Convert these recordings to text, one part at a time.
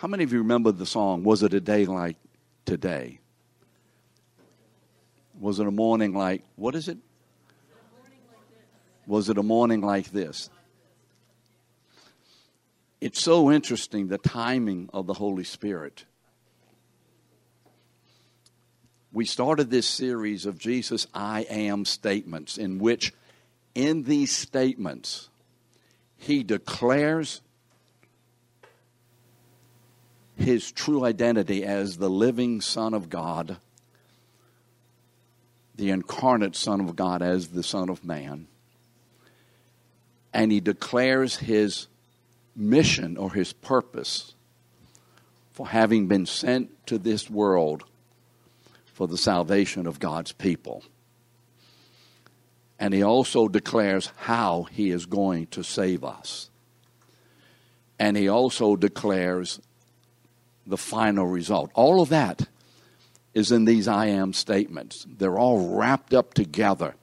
How many of you remember the song, Was It a Day Like Today? Was it a morning like, what is it? Was it a morning like this? It's so interesting the timing of the Holy Spirit. We started this series of Jesus I am statements, in which, in these statements, he declares his true identity as the living Son of God, the incarnate Son of God as the Son of Man, and he declares his mission or his purpose for having been sent to this world for the salvation of God's people. And he also declares how he is going to save us. And he also declares the final result. All of that is in these I am statements. They're all wrapped up together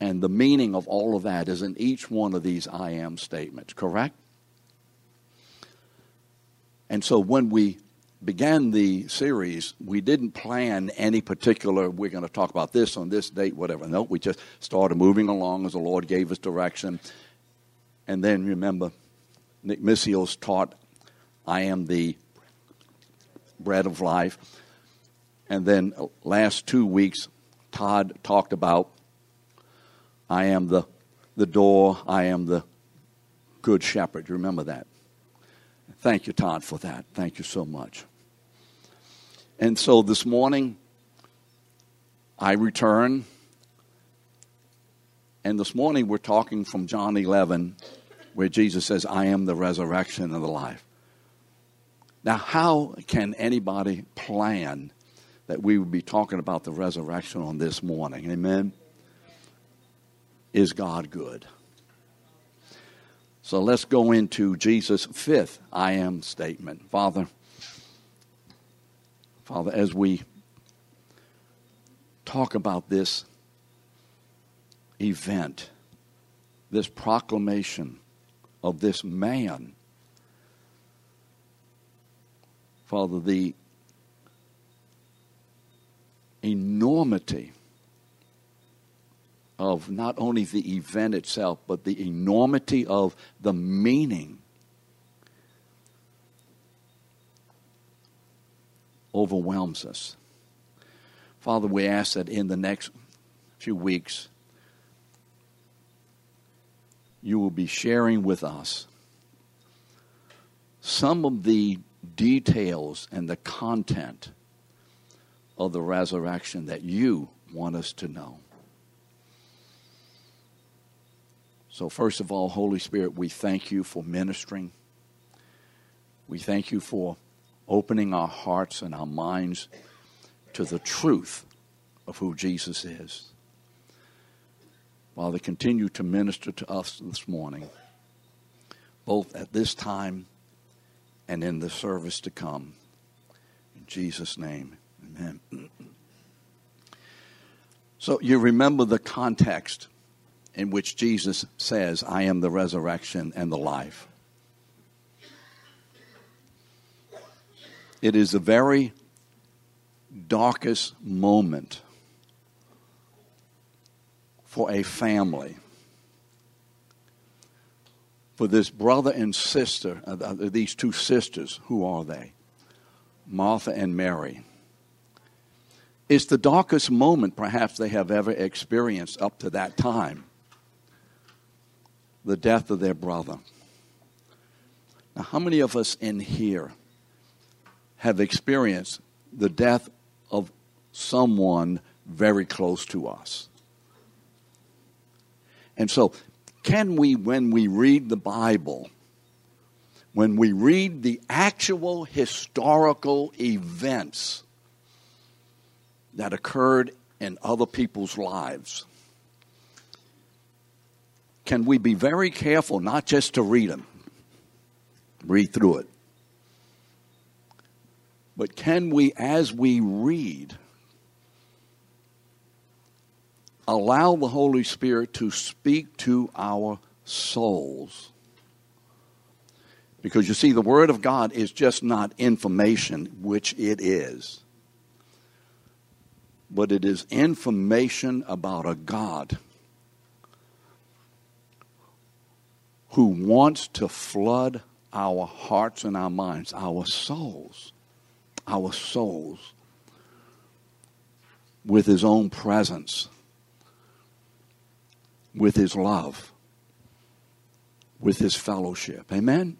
and the meaning of all of that is in each one of these I am statements, correct? And so when we began the series, we didn't plan any particular, we're going to talk about this on this date, whatever. No, we just started moving along as the Lord gave us direction. And then remember, Nick Missios taught, I am the bread of life. And then last two weeks, Todd talked about I am the, the door. I am the good shepherd. You remember that? Thank you, Todd, for that. Thank you so much. And so this morning, I return. And this morning, we're talking from John 11, where Jesus says, I am the resurrection and the life. Now, how can anybody plan that we would be talking about the resurrection on this morning? Amen? is God good? So let's go into Jesus' fifth I am statement. Father, Father, as we talk about this event, this proclamation of this man, Father, the enormity of not only the event itself, but the enormity of the meaning overwhelms us. Father, we ask that in the next few weeks, you will be sharing with us some of the details and the content of the resurrection that you want us to know. So, first of all, Holy Spirit, we thank you for ministering. We thank you for opening our hearts and our minds to the truth of who Jesus is. Father, continue to minister to us this morning, both at this time and in the service to come. In Jesus' name, amen. So, you remember the context in which Jesus says, I am the resurrection and the life. It is the very darkest moment for a family. For this brother and sister, uh, uh these two sisters, who are they? Martha and Mary. It's the darkest moment perhaps they have ever experienced up to that time the death of their brother. Now, how many of us in here have experienced the death of someone very close to us? And so, can we, when we read the Bible, when we read the actual historical events that occurred in other people's lives, can we be very careful not just to read them, read through it, but can we, as we read, allow the Holy Spirit to speak to our souls? Because you see, the Word of God is just not information, which it is, but it is information about a God who wants to flood our hearts and our minds, our souls, our souls, with His own presence, with His love, with His fellowship. Amen?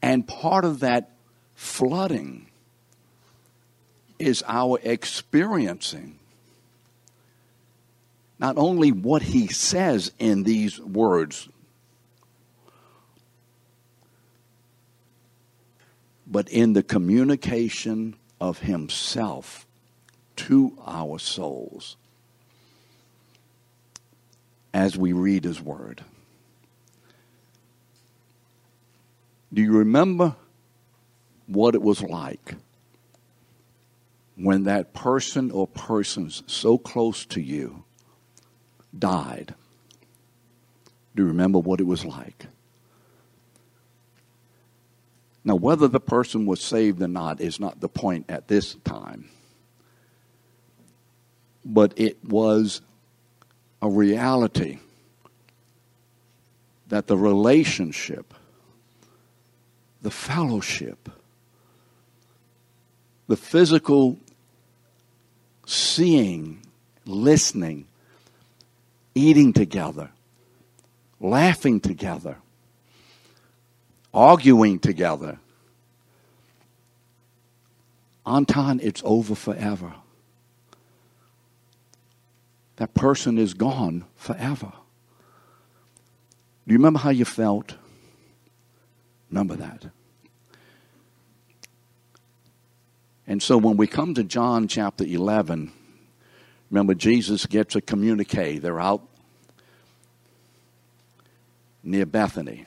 And part of that flooding is our experiencing not only what he says in these words, but in the communication of himself to our souls as we read his word. Do you remember what it was like when that person or persons so close to you died? Do you remember what it was like? Now, whether the person was saved or not is not the point at this time. But it was a reality that the relationship the fellowship, the physical seeing, listening, eating together, laughing together, arguing together. Anton, it's over forever. That person is gone forever. Do you remember how you felt? Remember that. And so when we come to John chapter 11, remember Jesus gets a communique. They're out near Bethany,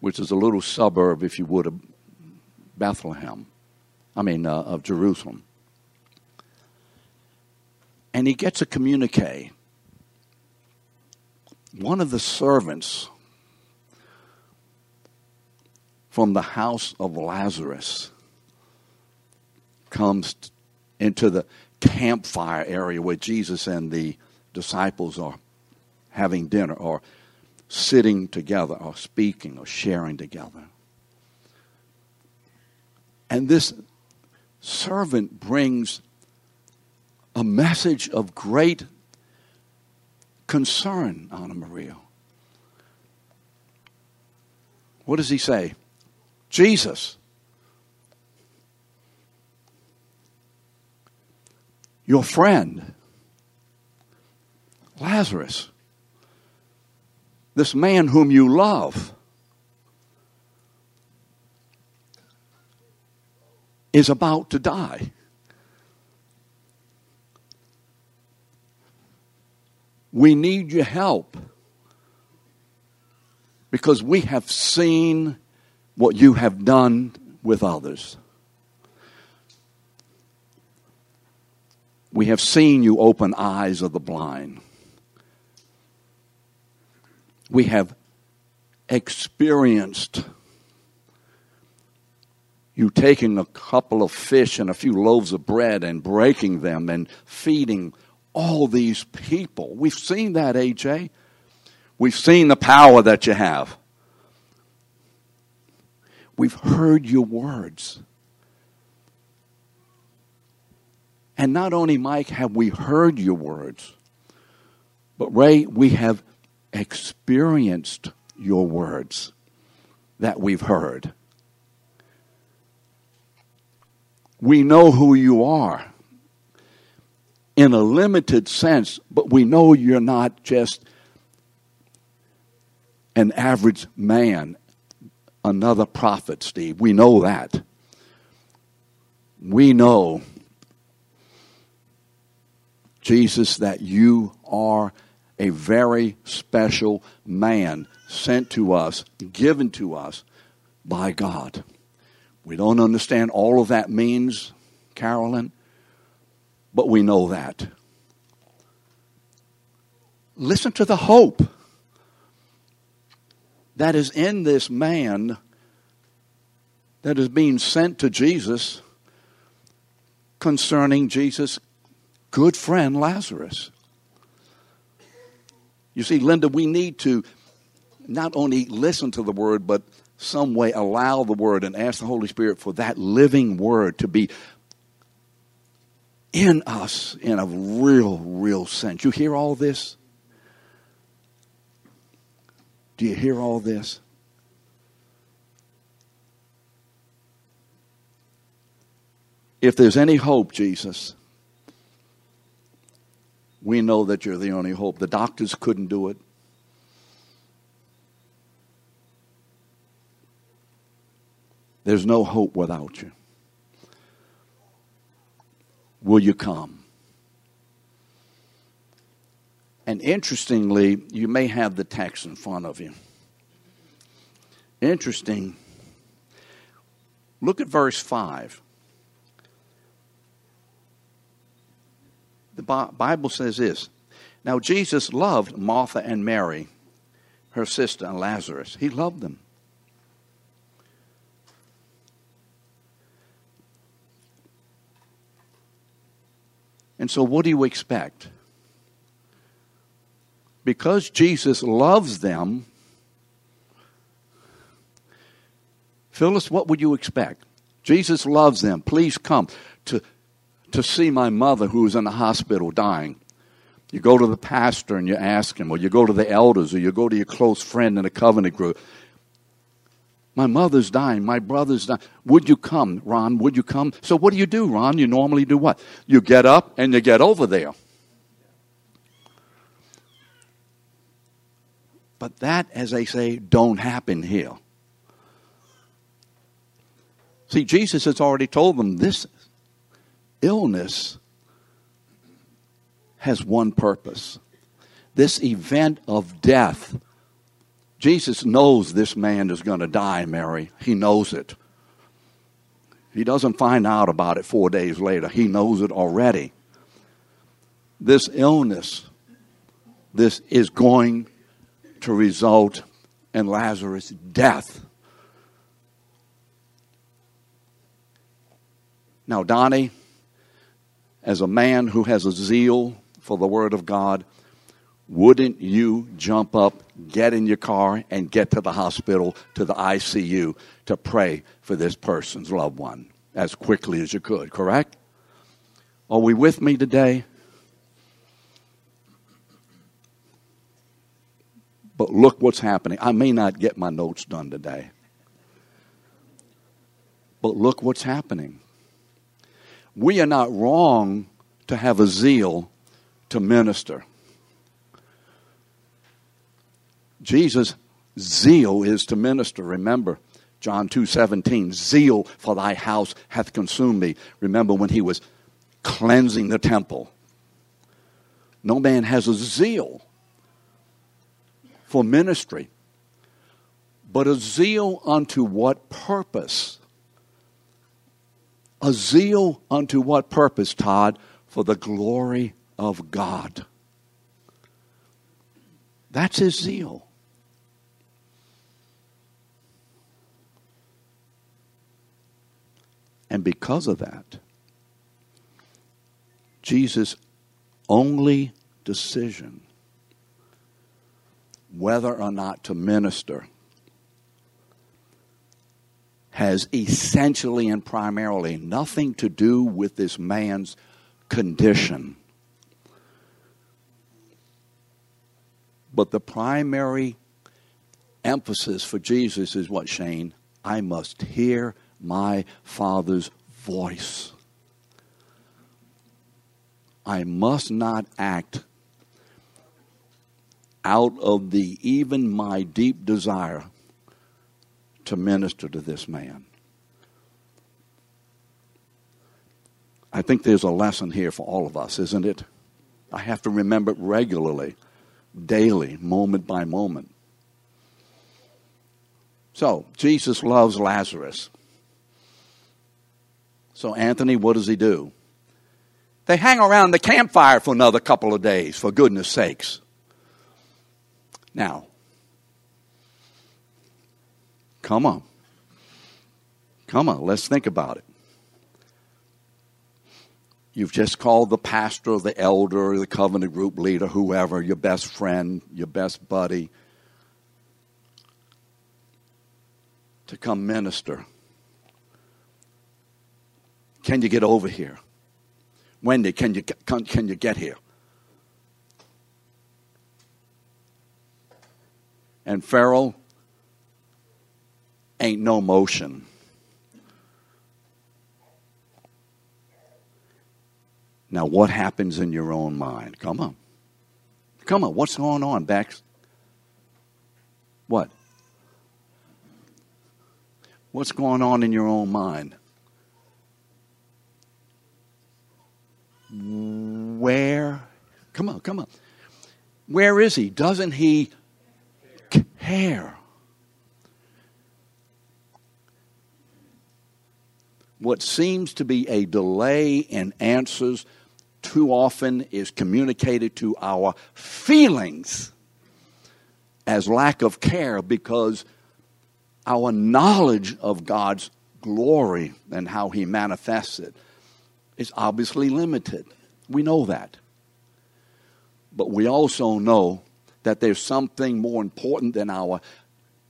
which is a little suburb, if you would, of Bethlehem. I mean, uh, of Jerusalem. And he gets a communique. One of the servants from the house of Lazarus comes into the campfire area where Jesus and the disciples are having dinner or sitting together or speaking or sharing together. And this servant brings a message of great concern, Anna Maria. What does he say? Jesus. Your friend, Lazarus, this man whom you love, is about to die. We need your help because we have seen what you have done with others. We have seen you open eyes of the blind. We have experienced you taking a couple of fish and a few loaves of bread and breaking them and feeding all these people. We've seen that, AJ. We've seen the power that you have. We've heard your words. And not only, Mike, have we heard your words, but Ray, we have experienced your words that we've heard. We know who you are in a limited sense, but we know you're not just an average man, another prophet, Steve. We know that. We know, Jesus, that you are a very special man sent to us, given to us by God. We don't understand all of that means, Carolyn, but we know that. Listen to the hope that is in this man that is being sent to Jesus concerning Jesus' good friend Lazarus. You see, Linda, we need to not only listen to the word, but some way allow the word and ask the Holy Spirit for that living word to be in us in a real, real sense. You hear all this? Do you hear all this? If there's any hope, Jesus, we know that you're the only hope. The doctors couldn't do it. There's no hope without you. Will you come? And interestingly, you may have the text in front of you. Interesting. Look at verse 5. The Bible says this Now, Jesus loved Martha and Mary, her sister, and Lazarus. He loved them. And so, what do you expect? Because Jesus loves them, Phyllis, what would you expect? Jesus loves them. Please come to, to see my mother who's in the hospital dying. You go to the pastor and you ask him, or you go to the elders, or you go to your close friend in a covenant group. My mother's dying. My brother's dying. Would you come, Ron? Would you come? So, what do you do, Ron? You normally do what? You get up and you get over there. But that, as they say, don't happen here. See, Jesus has already told them this illness has one purpose. This event of death Jesus knows this man is going to die, Mary. He knows it. He doesn't find out about it four days later. He knows it already. This illness, this is going to result in Lazarus' death. Now, Donnie, as a man who has a zeal for the Word of God, wouldn't you jump up, get in your car, and get to the hospital, to the ICU, to pray for this person's loved one as quickly as you could, correct? Are we with me today? But look what's happening. I may not get my notes done today. But look what's happening. We are not wrong to have a zeal to minister. Jesus' zeal is to minister. Remember, John 2:17, zeal for thy house hath consumed me. Remember when he was cleansing the temple. No man has a zeal for ministry, but a zeal unto what purpose? A zeal unto what purpose, Todd? For the glory of God. That's his zeal. And because of that, Jesus' only decision whether or not to minister has essentially and primarily nothing to do with this man's condition. But the primary emphasis for Jesus is what, Shane? I must hear my Father's voice. I must not act out of the even my deep desire to minister to this man. I think there's a lesson here for all of us, isn't it? I have to remember it regularly, daily, moment by moment. So, Jesus loves Lazarus. So, Anthony, what does he do? They hang around the campfire for another couple of days, for goodness sakes. Now, Come on. Come on, let's think about it. You've just called the pastor, the elder, the covenant group leader, whoever, your best friend, your best buddy, to come minister. Can you get over here? Wendy, can you, can, can you get here? And Pharaoh ain't no motion. Now, what happens in your own mind? Come on. Come on. What's going on back? What? What's going on in your own mind? Where? Come on, come on. Where is he? Doesn't he care? What seems to be a delay in answers too often is communicated to our feelings as lack of care because our knowledge of God's glory and how He manifests it is obviously limited. We know that. But we also know that there's something more important than our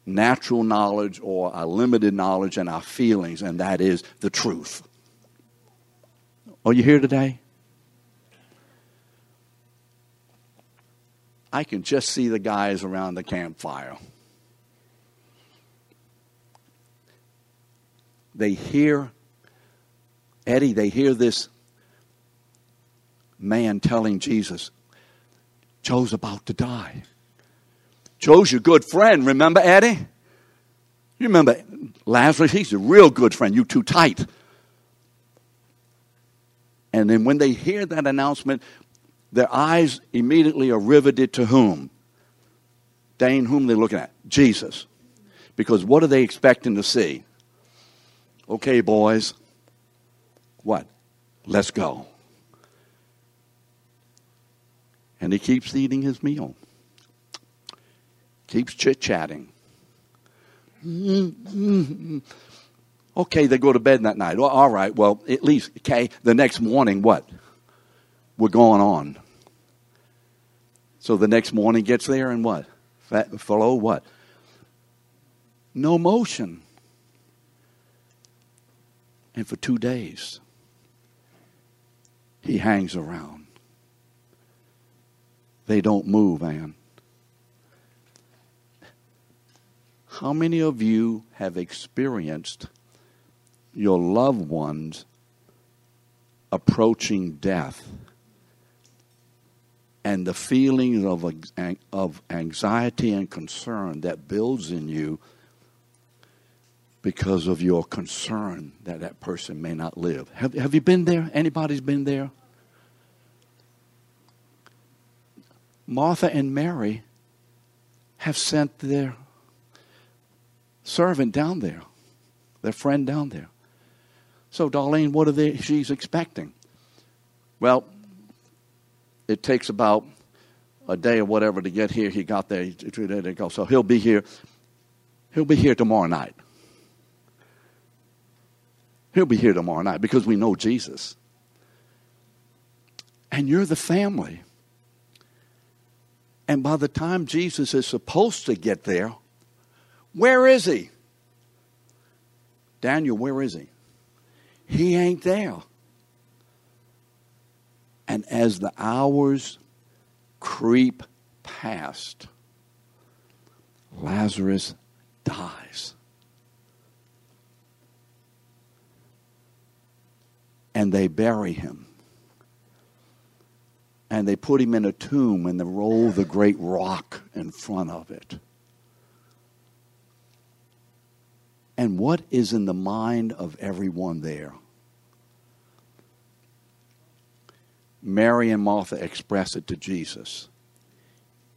natural knowledge or our limited knowledge and our feelings, and that is the truth. Are you here today? I can just see the guys around the campfire. They hear, Eddie, they hear this man telling Jesus, Joe's about to die. Joe's your good friend, remember, Eddie? You remember Lazarus? He's a real good friend. You too tight. And then when they hear that announcement, their eyes immediately are riveted to whom? Dane, whom they're looking at? Jesus. Because what are they expecting to see? Okay, boys, what? Let's go. And he keeps eating his meal, keeps chit chatting. Okay, they go to bed that night. Well, all right, well, at least, okay, the next morning, what? We're going on. So the next morning gets there and what? Fat, fellow, what? No motion. And for two days, he hangs around. They don't move, Ann. How many of you have experienced your loved ones approaching death? and the feelings of, of anxiety and concern that builds in you because of your concern that that person may not live. Have, have you been there? Anybody's been there? Martha and Mary have sent their servant down there, their friend down there. So, Darlene, what are they, she's expecting? Well, it takes about a day or whatever to get here. He got there so he'll be here. He'll be here tomorrow night. He'll be here tomorrow night because we know Jesus. And you're the family. And by the time Jesus is supposed to get there, where is he? Daniel, where is he? He ain't there. And as the hours creep past, Lazarus dies. And they bury him. And they put him in a tomb and they roll the great rock in front of it. And what is in the mind of everyone there? Mary and Martha express it to Jesus.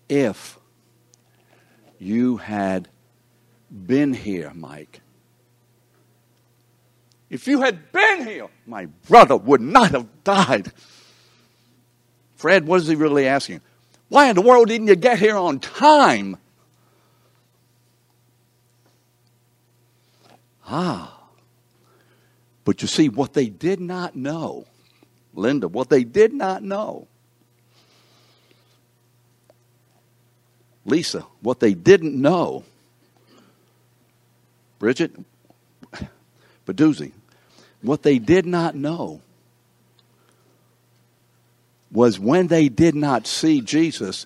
If you had been here, Mike, if you had been here, my brother would not have died. Fred, what is he really asking? Why in the world didn't you get here on time? Ah. But you see, what they did not know, Linda, what they did not know, Lisa, what they didn't know, Bridget, Baduzzi, what they did not know was when they did not see Jesus,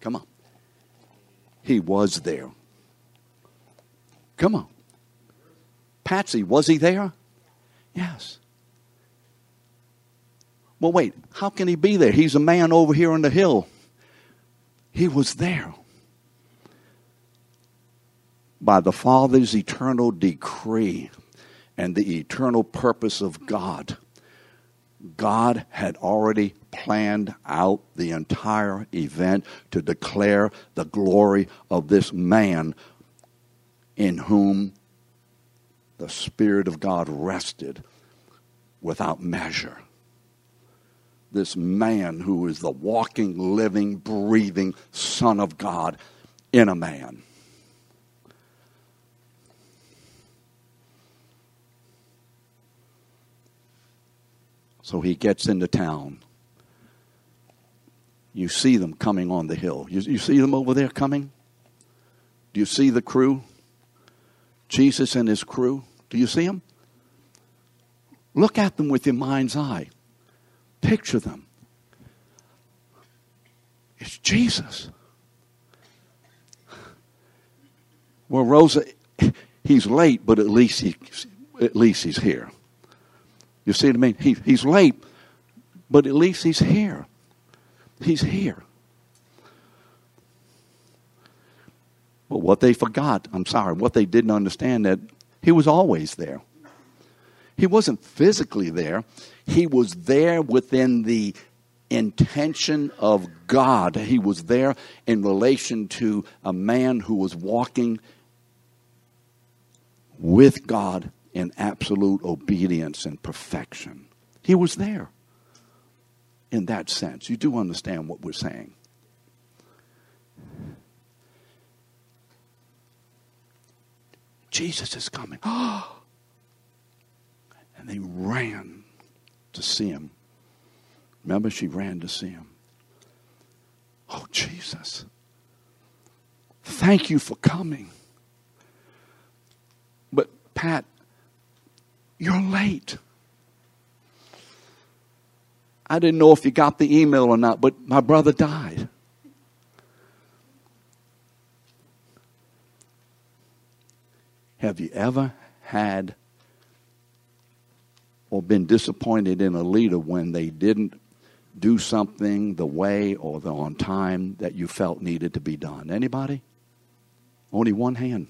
come on, he was there. Come on. Patsy, was he there? Yes. Well, wait, how can he be there? He's a man over here on the hill. He was there. By the Father's eternal decree and the eternal purpose of God, God had already planned out the entire event to declare the glory of this man in whom the Spirit of God rested without measure. This man who is the walking, living, breathing Son of God in a man. So he gets into town. You see them coming on the hill. You, you see them over there coming? Do you see the crew? Jesus and his crew. Do you see them? Look at them with your mind's eye. Picture them. It's Jesus. Well, Rosa, he's late, but at least he, at least he's here. You see what I mean? He, he's late, but at least he's here. He's here. But what they forgot, I'm sorry, what they didn't understand that he was always there. He wasn't physically there. He was there within the intention of God. He was there in relation to a man who was walking with God in absolute obedience and perfection. He was there in that sense. You do understand what we're saying. Jesus is coming. and they ran to see him. Remember, she ran to see him. Oh, Jesus. Thank you for coming. But, Pat, you're late. I didn't know if you got the email or not, but my brother died. Have you ever had or been disappointed in a leader when they didn't do something the way or the on time that you felt needed to be done? Anybody? Only one hand.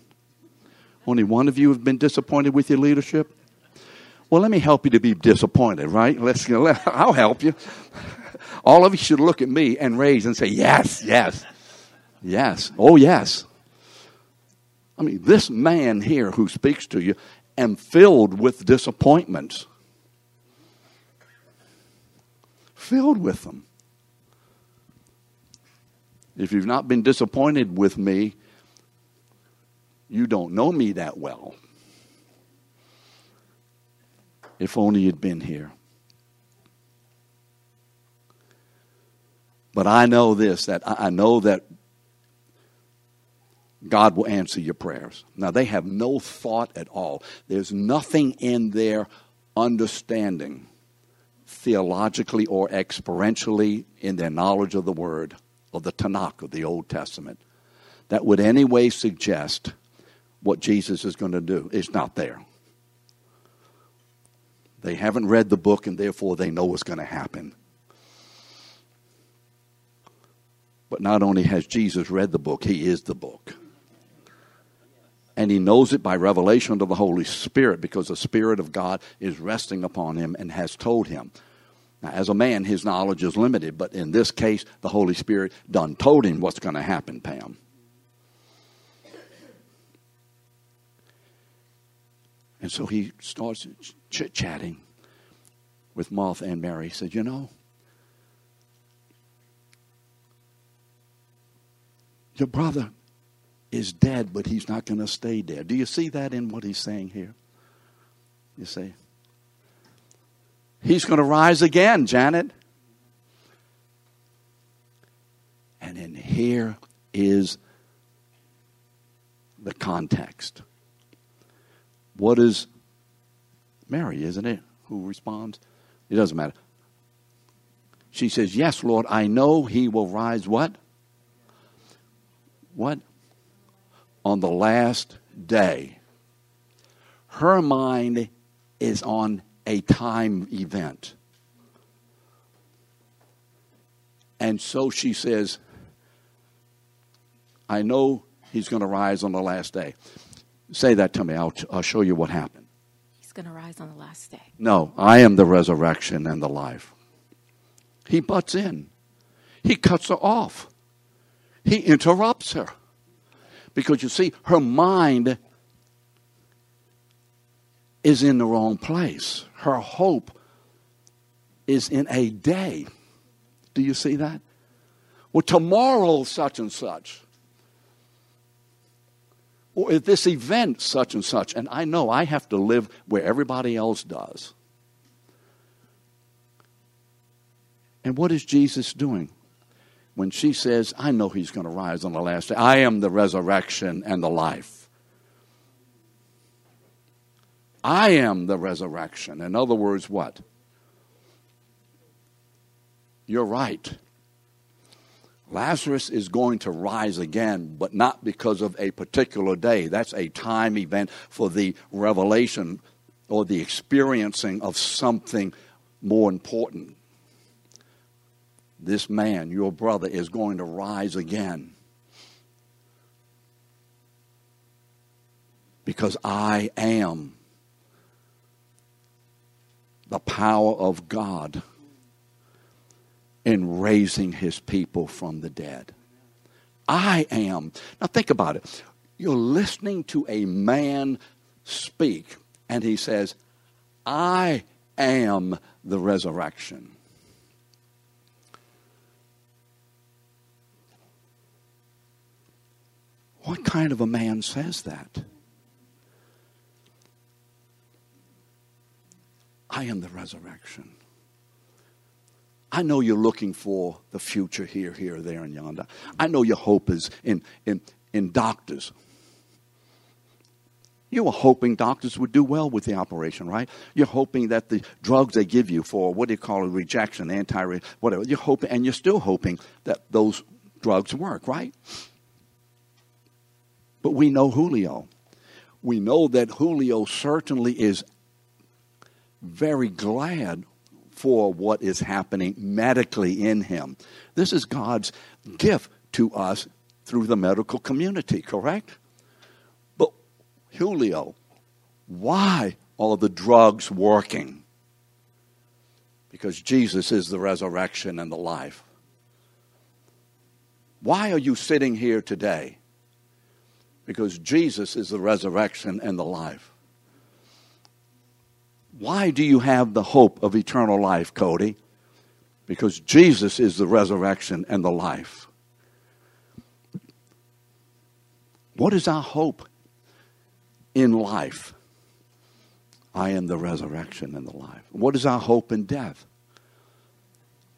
Only one of you have been disappointed with your leadership? Well, let me help you to be disappointed, right? Let's, you know, I'll help you. All of you should look at me and raise and say, yes, yes, yes, oh, yes. I mean, this man here who speaks to you am filled with disappointments. Filled with them. If you've not been disappointed with me, you don't know me that well. If only you'd been here. But I know this that I know that God will answer your prayers. Now, they have no thought at all. There's nothing in their understanding, theologically or experientially, in their knowledge of the Word, of the Tanakh, of the Old Testament, that would anyway suggest what Jesus is going to do. It's not there. They haven't read the book, and therefore they know what's going to happen. But not only has Jesus read the book, he is the book. And he knows it by revelation of the Holy Spirit because the Spirit of God is resting upon him and has told him. Now, as a man, his knowledge is limited, but in this case, the Holy Spirit done told him what's going to happen, Pam. And so he starts chit chatting with Martha and Mary. He said, You know, your brother is dead, but he's not going to stay dead. Do you see that in what he's saying here? You see? He's going to rise again, Janet. And then here is the context. What is Mary, isn't it, who responds? It doesn't matter. She says, Yes, Lord, I know he will rise what? What? On the last day. Her mind is on a time event. And so she says, I know he's going to rise on the last day. Say that to me. I'll, I'll show you what happened. He's going to rise on the last day. No, I am the resurrection and the life. He butts in, he cuts her off, he interrupts her. Because you see, her mind is in the wrong place. Her hope is in a day. Do you see that? Well, tomorrow, such and such. Or at this event, such and such. And I know I have to live where everybody else does. And what is Jesus doing? When she says, I know he's going to rise on the last day, I am the resurrection and the life. I am the resurrection. In other words, what? You're right. Lazarus is going to rise again, but not because of a particular day. That's a time event for the revelation or the experiencing of something more important. This man, your brother, is going to rise again. Because I am the power of God in raising his people from the dead. I am. Now think about it. You're listening to a man speak, and he says, I am the resurrection. What kind of a man says that? I am the resurrection. I know you're looking for the future here, here, there, and yonder. I know your hope is in, in, in doctors. You were hoping doctors would do well with the operation, right? You're hoping that the drugs they give you for what do you call it, rejection, anti whatever. You're hoping, and you're still hoping that those drugs work, right? But we know Julio. We know that Julio certainly is very glad for what is happening medically in him. This is God's gift to us through the medical community, correct? But Julio, why are the drugs working? Because Jesus is the resurrection and the life. Why are you sitting here today? Because Jesus is the resurrection and the life. Why do you have the hope of eternal life, Cody? Because Jesus is the resurrection and the life. What is our hope in life? I am the resurrection and the life. What is our hope in death?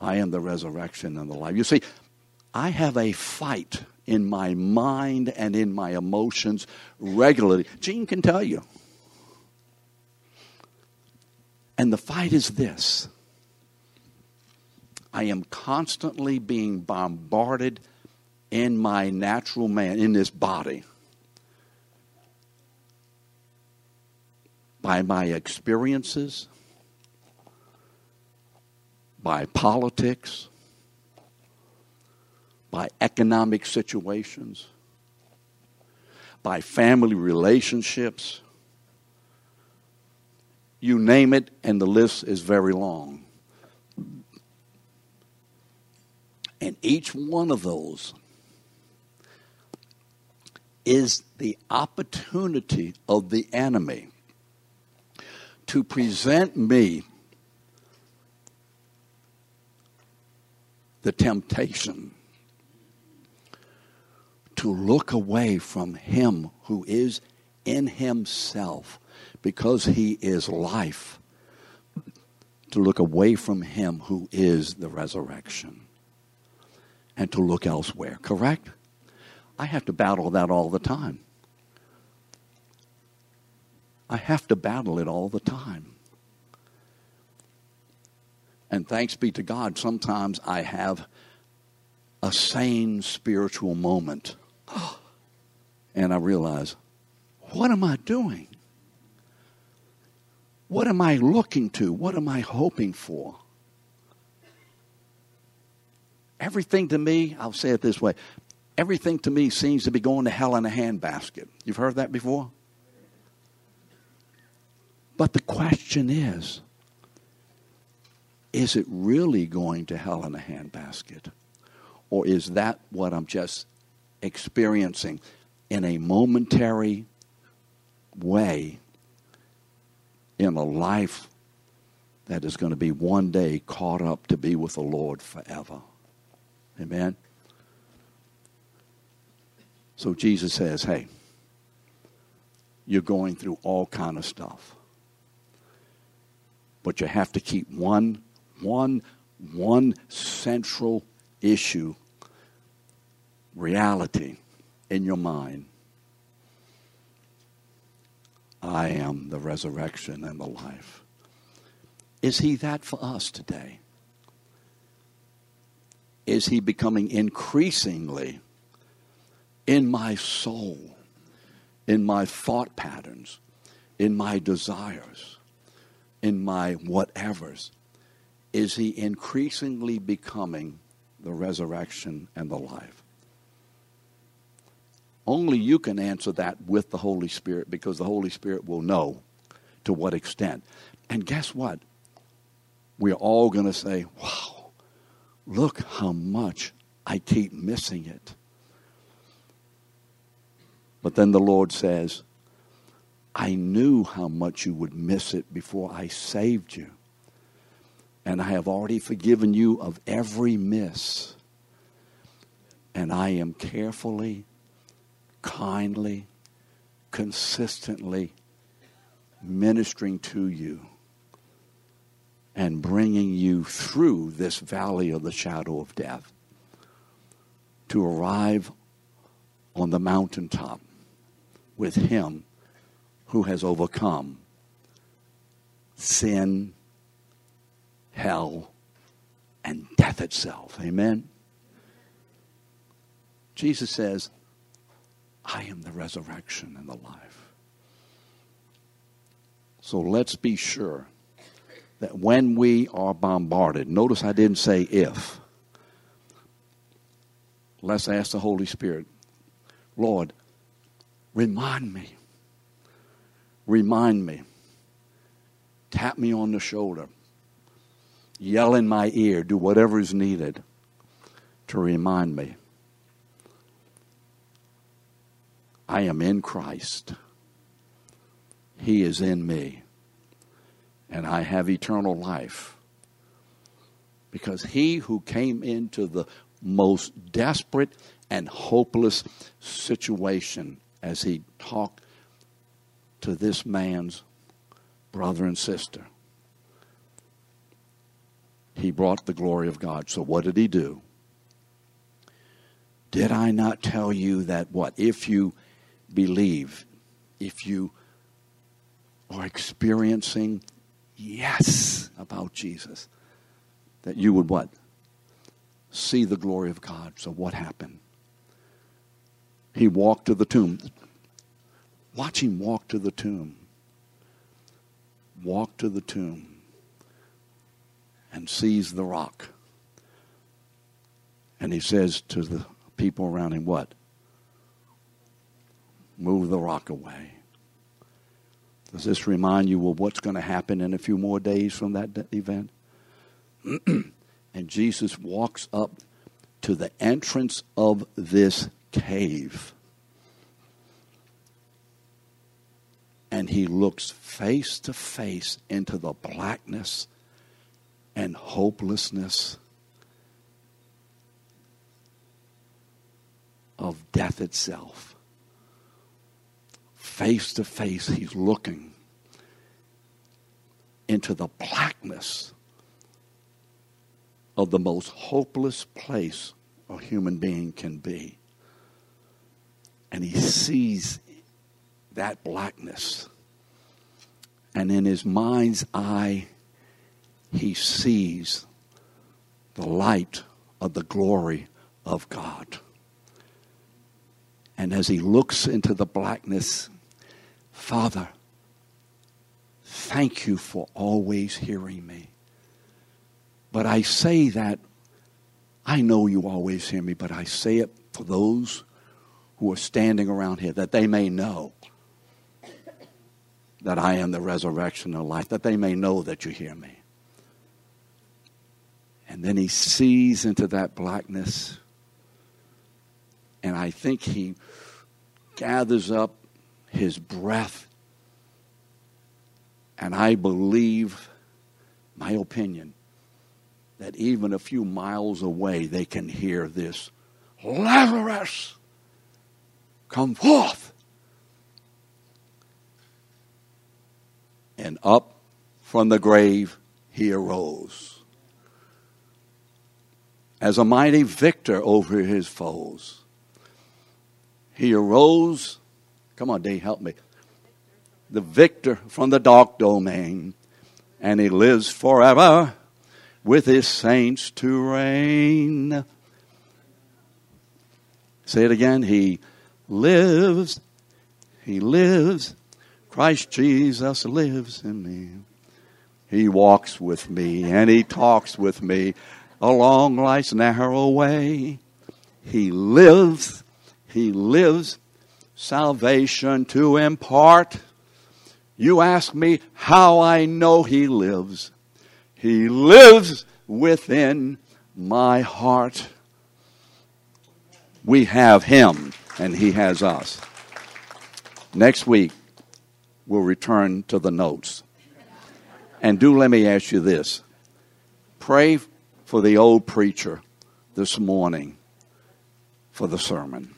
I am the resurrection and the life. You see, I have a fight in my mind and in my emotions regularly. Gene can tell you. And the fight is this. I am constantly being bombarded in my natural man, in this body, by my experiences, by politics, by economic situations, by family relationships you name it, and the list is very long. And each one of those is the opportunity of the enemy to present me the temptation to look away from him who is in himself because he is life, to look away from him who is the resurrection and to look elsewhere, correct? I have to battle that all the time. I have to battle it all the time. And thanks be to God, sometimes I have a sane spiritual moment. And I realize, what am I doing? What am I looking to? What am I hoping for? Everything to me, I'll say it this way everything to me seems to be going to hell in a handbasket. You've heard that before? But the question is is it really going to hell in a handbasket? Or is that what I'm just experiencing in a momentary way in a life that is going to be one day caught up to be with the Lord forever? Amen. So Jesus says, "Hey, you're going through all kind of stuff. But you have to keep one one one central issue reality in your mind. I am the resurrection and the life. Is he that for us today? is he becoming increasingly in my soul, in my thought patterns, in my desires, in my whatevers? Is he increasingly becoming the resurrection and the life? Only you can answer that with the Holy Spirit because the Holy Spirit will know to what extent. And guess what? We're all going to say, wow, Look how much I keep missing it. But then the Lord says, I knew how much you would miss it before I saved you. And I have already forgiven you of every miss. And I am carefully, kindly, consistently ministering to you and bringing you through this valley of the shadow of death to arrive on the mountaintop with Him who has overcome sin, hell, and death itself. Amen? Jesus says, I am the resurrection and the life. So let's be sure that when we are bombarded, notice I didn't say if. Let's ask the Holy Spirit, Lord, remind me. Remind me. Tap me on the shoulder. Yell in my ear. Do whatever is needed to remind me. I am in Christ. He is in me and I have eternal life. Because he who came into the most desperate and hopeless situation as he talked to this man's brother and sister, he brought the glory of God. So, what did he do? Did I not tell you that what? If you believe, if you are experiencing yes about Jesus, that you would what? See the glory of God. So what happened? He walked to the tomb. Watch him walk to the tomb. Walk to the tomb and sees the rock. And he says to the people around him, What? Move the rock away. Does this remind you of what's going to happen in a few more days from that event? and Jesus walks up to the entrance of this cave. And he looks face to face into the blackness and hopelessness of death itself. Face to face, he's looking into the blackness of the most hopeless place a human being can be. And he sees that blackness. And in his mind's eye, he sees the light of the glory of God. And as he looks into the blackness, Father, thank you for always hearing me. But I say that, I know you always hear me, but I say it for those who are standing around here, that they may know that I am the resurrection of life, that they may know that you hear me. And then he sees into that blackness. And I think he gathers up his breath. And I believe, my opinion, that even a few miles away they can hear this Lazarus, come forth. And up from the grave he arose as a mighty victor over his foes. He arose. Come on, Dave, help me. The victor from the dark domain, and he lives forever with his saints to reign. Say it again. He lives. He lives. Christ Jesus lives in me. He walks with me and he talks with me along life's narrow way. He lives, He lives salvation to impart. You ask me how I know He lives. He lives within my heart. We have Him, and He has us. Next week, we'll return to the notes. And do let me ask you this pray for the old preacher this morning for the sermon.